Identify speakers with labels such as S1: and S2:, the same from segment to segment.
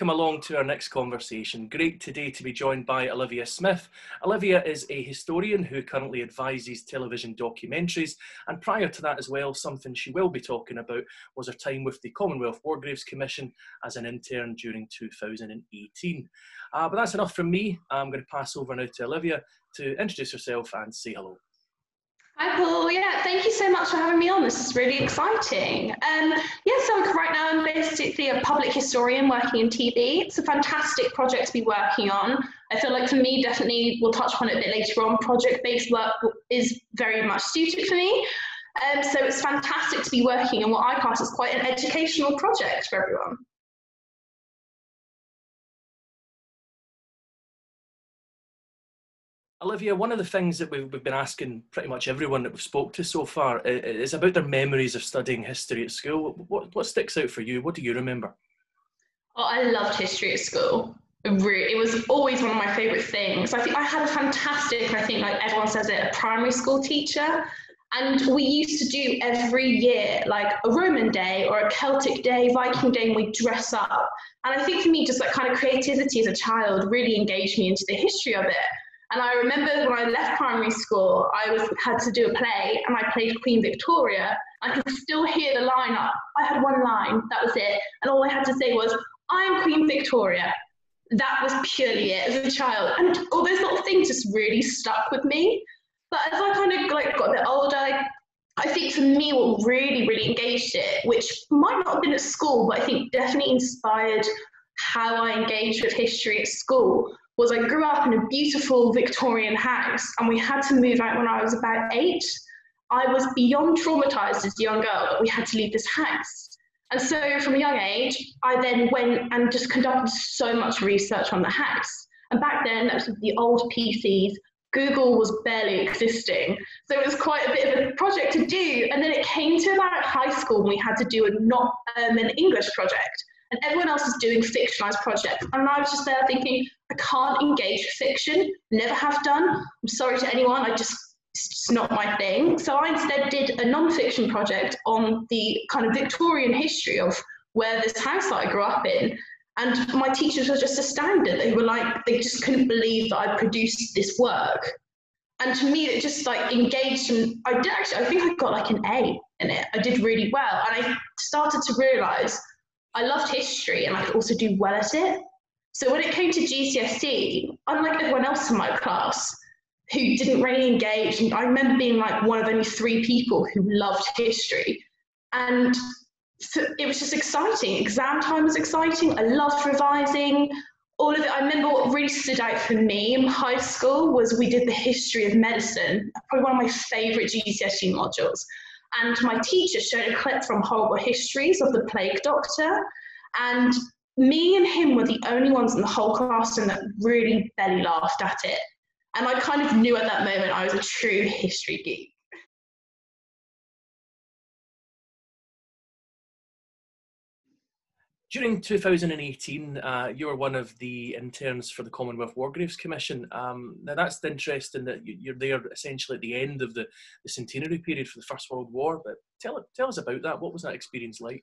S1: welcome along to our next conversation. Great today to be joined by Olivia Smith. Olivia is a historian who currently advises television documentaries, and prior to that as well, something she will be talking about was her time with the Commonwealth War Graves Commission as an intern during 2018. Uh, but that's enough from me. I'm going to pass over now to Olivia to introduce herself and say hello.
S2: Hi, Paul. Yeah, thank you so much for having me on. This is really exciting. Um, yeah, so right now I'm basically a public historian working in TV. It's a fantastic project to be working on. I feel like for me, definitely, we'll touch on it a bit later on, project-based work is very much suited for me. Um, so it's fantastic to be working on what I class as quite an educational project for everyone.
S1: Olivia, one of the things that we've, we've been asking pretty much everyone that we've spoke to so far is about their memories of studying history at school. What, what sticks out for you? What do you remember?
S2: Oh, I loved history at school. It was always one of my favourite things. I think I had a fantastic, I think like everyone says it, a primary school teacher. And we used to do every year like a Roman day or a Celtic day, Viking day, and we dress up. And I think for me, just that kind of creativity as a child really engaged me into the history of it. And I remember when I left primary school, I was had to do a play, and I played Queen Victoria. I could still hear the line. Up. I had one line, that was it, and all I had to say was, "I'm Queen Victoria." That was purely it as a child, and all those little things just really stuck with me. But as I kind of like got a bit older, I, think for me, what really, really engaged it, which might not have been at school, but I think definitely inspired how I engaged with history at school, was I grew up in a beautiful Victorian house and we had to move out when I was about eight. I was beyond traumatized as a young girl that we had to leave this house. And so from a young age, I then went and just conducted so much research on the house. And back then, that was the old PCs. Google was barely existing. So it was quite a bit of a project to do. And then it came to about high school and we had to do a not um, an English project and everyone else is doing fictionalized projects. And I was just there thinking, I can't engage fiction, never have done. I'm sorry to anyone, I just it's not my thing. So I instead did a non-fiction project on the kind of Victorian history of where this house that I grew up in. And my teachers were just astounded. They were like, they just couldn't believe that I produced this work. And to me, it just like engaged, and I did actually, I think I got like an A in it. I did really well. And I started to realize I loved history and I could also do well at it. So when it came to GCSE, unlike everyone else in my class who didn't really engage, and I remember being like one of only three people who loved history. And so it was just exciting. Exam time was exciting. I loved revising. All of it. I remember what really stood out for me in high school was we did the history of medicine, probably one of my favourite GCSE modules. And my teacher showed a clip from Horrible Histories of the Plague Doctor. And me and him were the only ones in the whole classroom that really belly laughed at it. And I kind of knew at that moment I was a true history geek.
S1: During 2018, uh, you were one of the interns for the Commonwealth War Graves Commission. Um, now, that's interesting that you're there essentially at the end of the, the centenary period for the First World War. But tell, tell us about that. What was that experience like?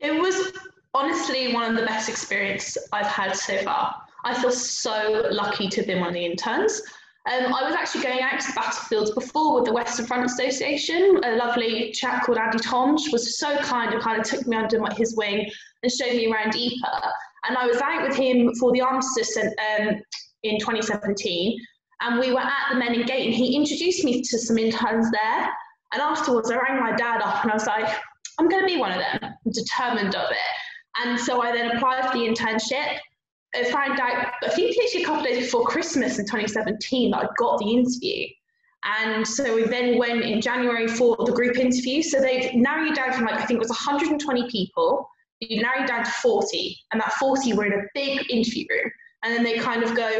S2: It was honestly one of the best experiences I've had so far. I feel so lucky to have been one of the interns. Um, I was actually going out to the battlefields before with the Western Front Association. A lovely chap called Andy Tonge was so kind and kind of took me under his wing and showed me around Ypres. And I was out with him for the armistice um, in 2017. And we were at the Menin Gate and he introduced me to some interns there. And afterwards, I rang my dad up and I was like, I'm going to be one of them, I'm determined of it. And so I then applied for the internship. I found out, I think actually a couple of days before Christmas in 2017, that I got the interview. And so we then went in January for the group interview. So they've narrowed down from like, I think it was 120 people you narrow down to 40, and that 40 were in a big interview room. And then they kind of go,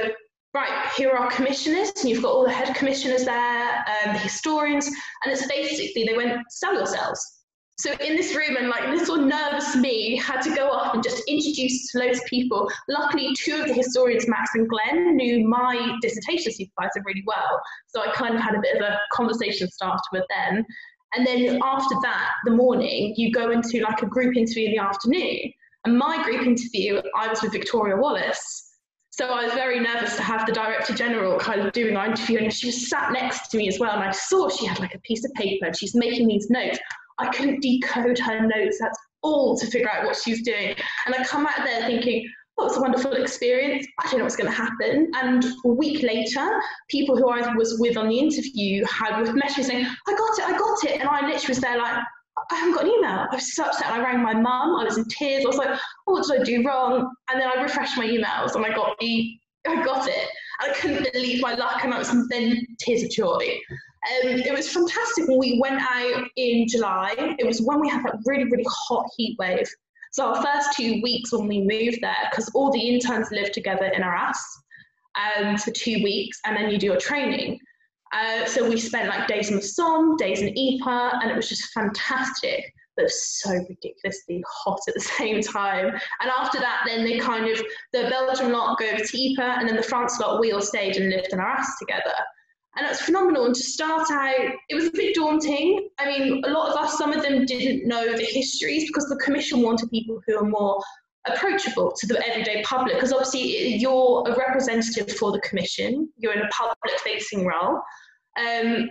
S2: right, here are commissioners, and you've got all the head commissioners there, um, the historians, and it's basically they went, sell yourselves. So in this room, and like little nervous me had to go off and just introduce loads of people. Luckily, two of the historians, Max and Glenn, knew my dissertation supervisor really well. So I kind of had a bit of a conversation started with them. And then after that, the morning, you go into like a group interview in the afternoon. And my group interview, I was with Victoria Wallace. So I was very nervous to have the Director General kind of doing our interview, and she was sat next to me as well. And I saw she had like a piece of paper and she's making these notes. I couldn't decode her notes. That's all to figure out what she's doing. And I come out there thinking, oh, it's a wonderful experience. I don't know what's going to happen. And a week later, people who I was with on the interview had with messages saying, I got it, I got it. And I literally was there like, I haven't got an email. I was so upset. I rang my mum. I was in tears. I was like, oh, what did I do wrong? And then I refreshed my emails and I got the, I got it. And I couldn't believe my luck and I was then tears of joy. Um, it was fantastic we went out in July. It was when we had that really, really hot heat wave. So our first two weeks when we moved there, because all the interns live together in Arras um, for two weeks, and then you do your training. Uh, so we spent like days in the Somme, days in Ypres, and it was just fantastic. But so ridiculously hot at the same time. And after that, then they kind of the Belgian lot go over to Ypres, and then the France lot we all stayed and lived in Arras together. And was phenomenal. And to start out, it was a bit daunting. I mean, a lot of us, some of them didn't know the histories because the commission wanted people who are more approachable to the everyday public because obviously you're a representative for the commission you're in a public facing role um,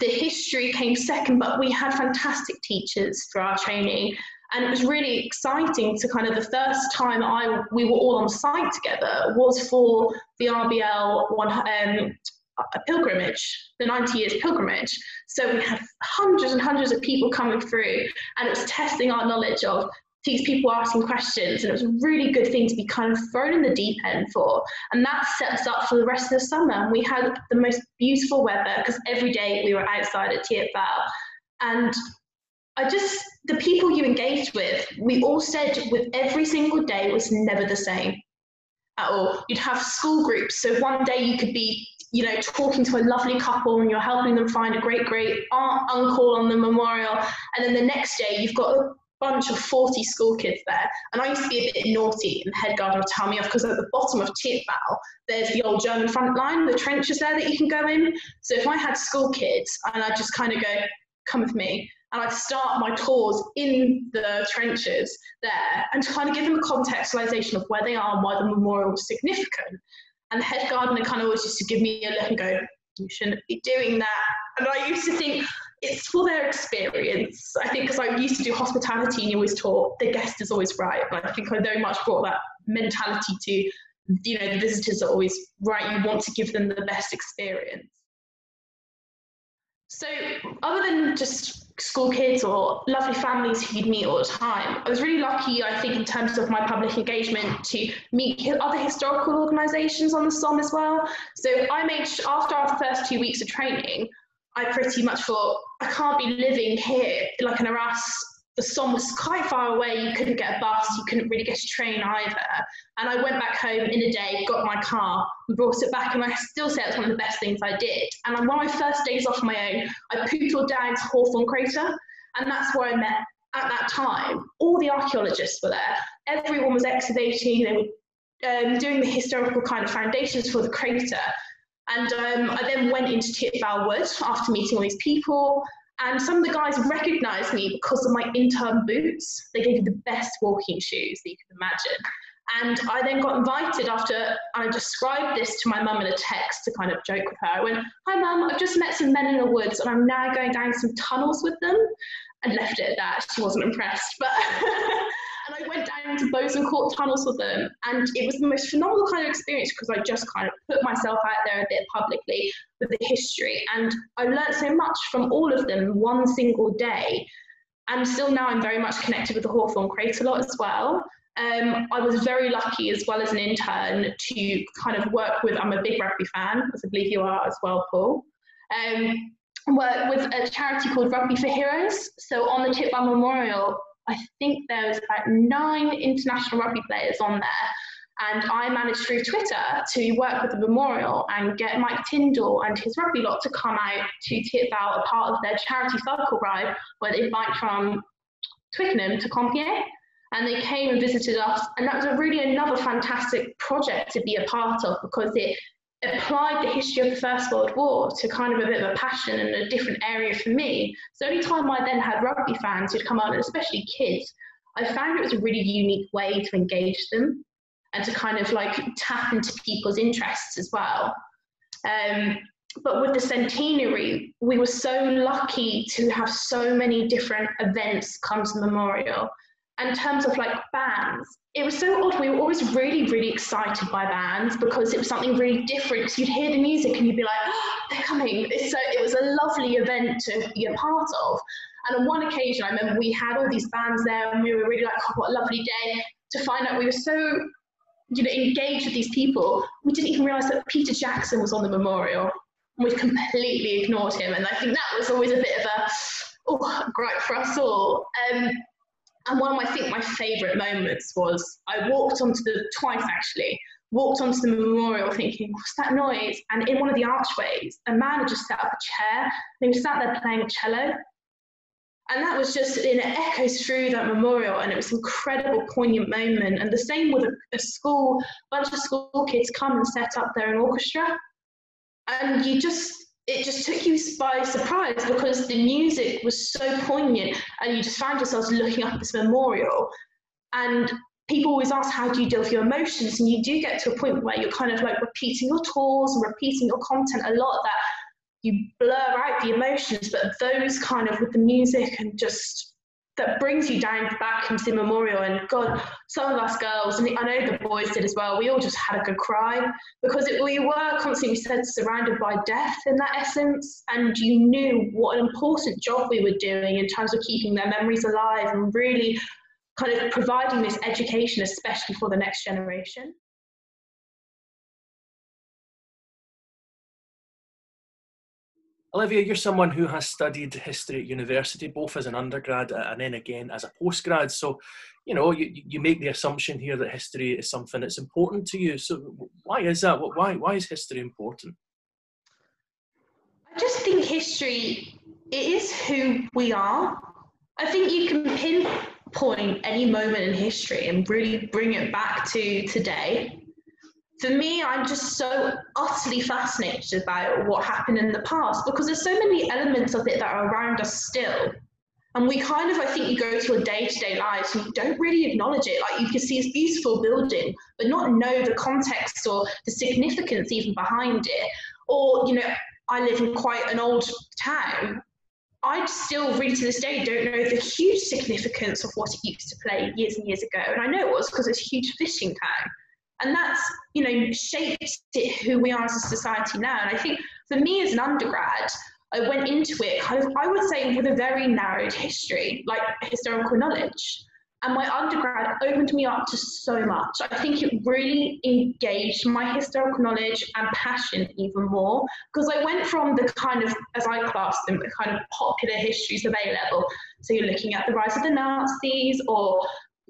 S2: the history came second but we had fantastic teachers for our training and it was really exciting to kind of the first time I we were all on site together was for the RBL one um, a pilgrimage, the 90 years pilgrimage. So we had hundreds and hundreds of people coming through, and it was testing our knowledge of these people asking questions, and it was a really good thing to be kind of thrown in the deep end for. And that set us up for the rest of the summer. We had the most beautiful weather because every day we were outside at TFL. And I just, the people you engaged with, we all said with every single day was never the same at all. You'd have school groups. So one day you could be you know, talking to a lovely couple and you're helping them find a great, great aunt, uncle on the memorial. And then the next day, you've got a bunch of 40 school kids there. And I used to be a bit naughty, and the head gardener would tell me off because at the bottom of Thiepval, there's the old German front line, the trenches there that you can go in. So if I had school kids and I'd just kind of go, come with me, and I'd start my tours in the trenches there and to kind of give them a contextualization of where they are and why the memorial was significant. And the head gardener kind of always used to give me a look and go, you shouldn't be doing that. And I used to think it's for their experience. I think because I used to do hospitality and you always taught the guest is always right. And I think I very much brought that mentality to, you know, the visitors are always right. You want to give them the best experience. So, other than just school kids or lovely families who you'd meet all the time, I was really lucky, I think, in terms of my public engagement to meet other historical organisations on the Somme as well. So, I made, after our first two weeks of training, I pretty much thought, I can't be living here like an Arras the Somme was quite far away. You couldn't get a bus. You couldn't really get a train either. And I went back home in a day, got my car, and brought it back. And I still say it's one of the best things I did. And on one of my first days off my own, I poodled down to Hawthorn Crater. And that's where I met, at that time, all the archaeologists were there. Everyone was excavating. They were um, doing the historical kind of foundations for the crater. And um, I then went into Thiepval Wood after meeting all these people. And some of the guys recognized me because of my intern boots. They gave me the best walking shoes that you could imagine. And I then got invited after I described this to my mum in a text to kind of joke with her. I went, Hi, mum, I've just met some men in the woods and I'm now going down some tunnels with them. And left it at that. She wasn't impressed. But and I went down to Boson Court tunnels with them, and it was the most phenomenal kind of experience because I just kind of put myself out there a bit publicly with the history, and I learned so much from all of them one single day. And still now I'm very much connected with the Hawthorn Crater lot as well. Um, I was very lucky as well as an intern to kind of work with, I'm a big rugby fan, as I believe you are as well, Paul. Um, work with a charity called Rugby for Heroes. So on the Thiepval Memorial, I think there was about nine international rugby players on there. And I managed through Twitter to work with the memorial and get Mike Tindall and his rugby lot to come out to Thiepval, a part of their charity cycle ride, where they bike from Twickenham to Compiègne. And they came and visited us. And that was really another fantastic project to be a part of because it applied the history of the First World War to kind of a bit of a passion and a different area for me. So any time I then had rugby fans who'd come out, and especially kids, I found it was a really unique way to engage them and to kind of like tap into people's interests as well. Um, but with the centenary, we were so lucky to have so many different events come to memorial. In terms of like bands, it was so odd. We were always really, really excited by bands because it was something really different. You'd hear the music and you'd be like, oh, they're coming. So it was a lovely event to be a part of. And on one occasion, I remember we had all these bands there and we were really like, oh, what a lovely day to find out we were so you know, engaged with these people. We didn't even realize that Peter Jackson was on the memorial. We completely ignored him. And I think that was always a bit of a, oh, gripe for us all. Um, and one of my, I think my favourite moments was I walked onto the, twice actually, walked onto the memorial thinking, what's that noise? And in one of the archways, a man had just set up a chair and he was sat there playing cello. And that was just, and it echoes through that memorial and it was an incredible, poignant moment. And the same with a, a school, a bunch of school kids come and set up their own orchestra. And you just, it just took you by surprise because the music was so poignant and you just found yourselves looking up this memorial. And people always ask how do you deal with your emotions? And you do get to a point where you're kind of like repeating your tours and repeating your content. A lot that you blur out the emotions but those kind of with the music and just that brings you down back into the memorial. And God, some of us girls, and I know the boys did as well, we all just had a good cry because it, we were constantly said surrounded by death in that essence. And you knew what an important job we were doing in terms of keeping their memories alive and really kind of providing this education, especially for the next generation.
S1: Olivia, you're someone who has studied history at university, both as an undergrad and then again as a postgrad. So, you know, you, you make the assumption here that history is something that's important to you. So, why is that? Why, why is history important?
S2: I just think history it is who we are. I think you can pinpoint any moment in history and really bring it back to today for me, I'm just so utterly fascinated about what happened in the past because there's so many elements of it that are around us still. And we kind of, I think, you go to your day to day lives and you don't really acknowledge it. Like you can see this beautiful building, but not know the context or the significance even behind it. Or, you know, I live in quite an old town. I still, really to this day, don't know the huge significance of what it used to play years and years ago. And I know it was because it's a huge fishing town and that's you know shaped it who we are as a society now. And i think for me as an undergrad i went into it kind of i would say with a very narrowed history like historical knowledge. And my undergrad opened me up to so much. I think it really engaged my historical knowledge and passion even more because i went from the kind of as i classed them the kind of popular histories of a level. So you're looking at the rise of the nazis or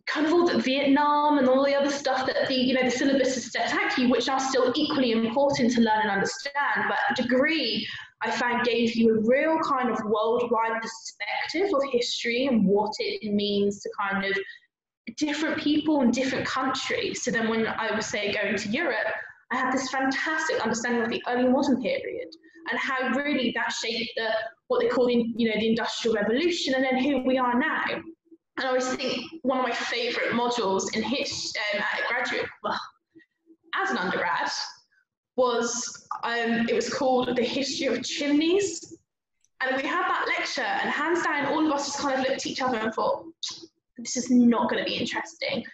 S2: kind of all the Vietnam and all the other stuff that the you know the syllabus has set out to you, which are still equally important to learn and understand. But degree I found gave you a real kind of worldwide perspective of history and what it means to kind of different people in different countries. So then when I was say going to Europe, I had this fantastic understanding of the early modern period and how really that shaped the what they call the, you know the industrial revolution and then who we are now. And I always think one of my favourite modules in his um, at graduate, well, as an undergrad, was um, it was called the history of chimneys. And we had that lecture, and hands down, all of us just kind of looked at each other and thought, this is not going to be interesting.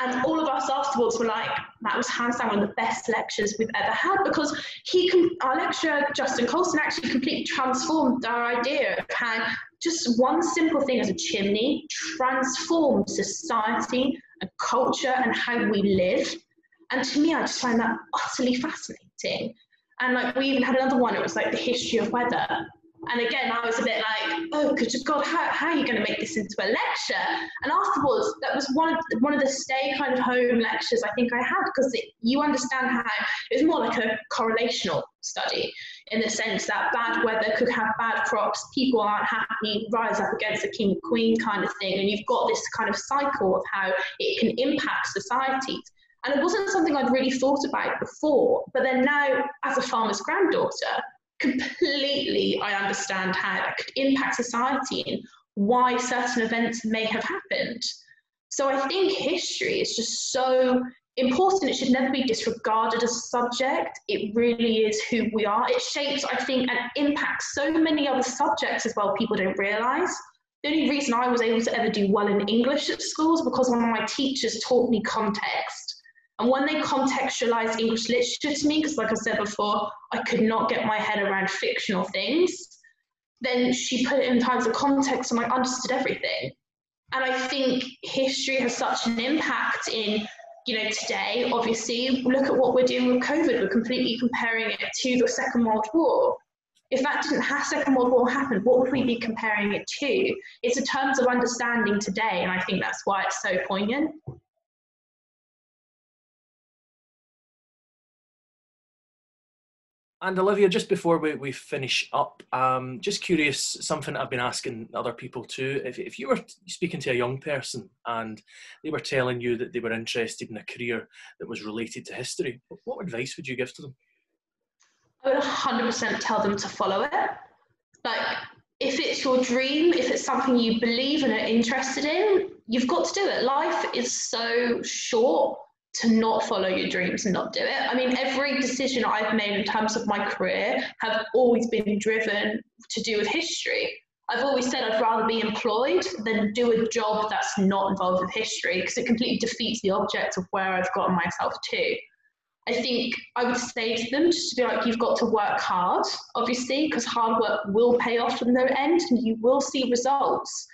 S2: And all of us afterwards were like, that was hands down one of the best lectures we've ever had because he, our lecturer, Justin Colston, actually completely transformed our idea of how just one simple thing as a chimney transforms society and culture and how we live. And to me, I just find that utterly fascinating. And like we even had another one, it was like the history of weather. And again, I was a bit like, oh, good God, how, how are you going to make this into a lecture? And afterwards, that was one of, one of the stay kind of home lectures I think I had because you understand how it was more like a correlational study in the sense that bad weather could have bad crops, people aren't happy, rise up against the king and queen kind of thing. And you've got this kind of cycle of how it can impact societies. And it wasn't something I'd really thought about before. But then now, as a farmer's granddaughter, completely I understand how that could impact society and why certain events may have happened. So I think history is just so important. It should never be disregarded as a subject. It really is who we are. It shapes, I think, and impacts so many other subjects as well, people don't realise. The only reason I was able to ever do well in English at school is because one of my teachers taught me context. And when they contextualized English literature to me, because like I said before, I could not get my head around fictional things, then she put it in terms of context and I understood everything. And I think history has such an impact in you know, today, obviously, look at what we're doing with COVID. We're completely comparing it to the Second World War. If that didn't have Second World War happen, what would we be comparing it to? It's in terms of understanding today, and I think that's why it's so poignant.
S1: And Olivia, just before we, we finish up, um, just curious, something I've been asking other people too. If, if you were speaking to a young person and they were telling you that they were interested in a career that was related to history, what advice would you give to them?
S2: I would 100% tell them to follow it. Like, if it's your dream, if it's something you believe and are interested in, you've got to do it. Life is so short to not follow your dreams and not do it. I mean, every decision I've made in terms of my career have always been driven to do with history. I've always said I'd rather be employed than do a job that's not involved with history because it completely defeats the object of where I've gotten myself to. I think I would say to them just to be like, you've got to work hard, obviously, because hard work will pay off in the end and you will see results.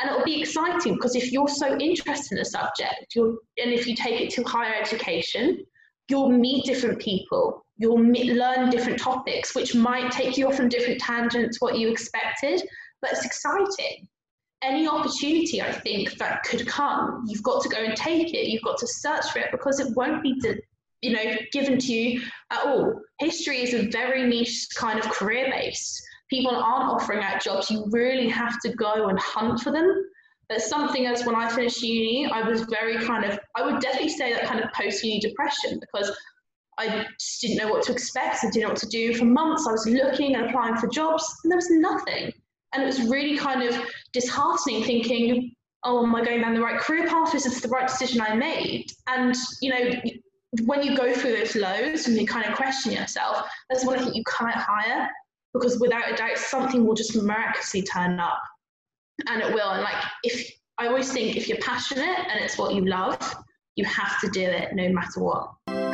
S2: And it'll be exciting because if you're so interested in a subject, you'll, and if you take it to higher education, you'll meet different people, you'll meet, learn different topics, which might take you off on different tangents what you expected, but it's exciting. Any opportunity I think that could come, you've got to go and take it. You've got to search for it because it won't be, you know, given to you at all. History is a very niche kind of career base people aren't offering out jobs, you really have to go and hunt for them. There's something as when I finished uni, I was very kind of, I would definitely say that kind of post uni depression because I just didn't know what to expect. I didn't know what to do for months. I was looking and applying for jobs and there was nothing. And it was really kind of disheartening thinking, oh, am I going down the right career path? Is this the right decision I made? And, you know, when you go through those lows and you kind of question yourself, that's when I think you can't hire because without a doubt something will just miraculously turn up. And it will. And like if i always think if you're passionate and it's what you love you have to do it no matter what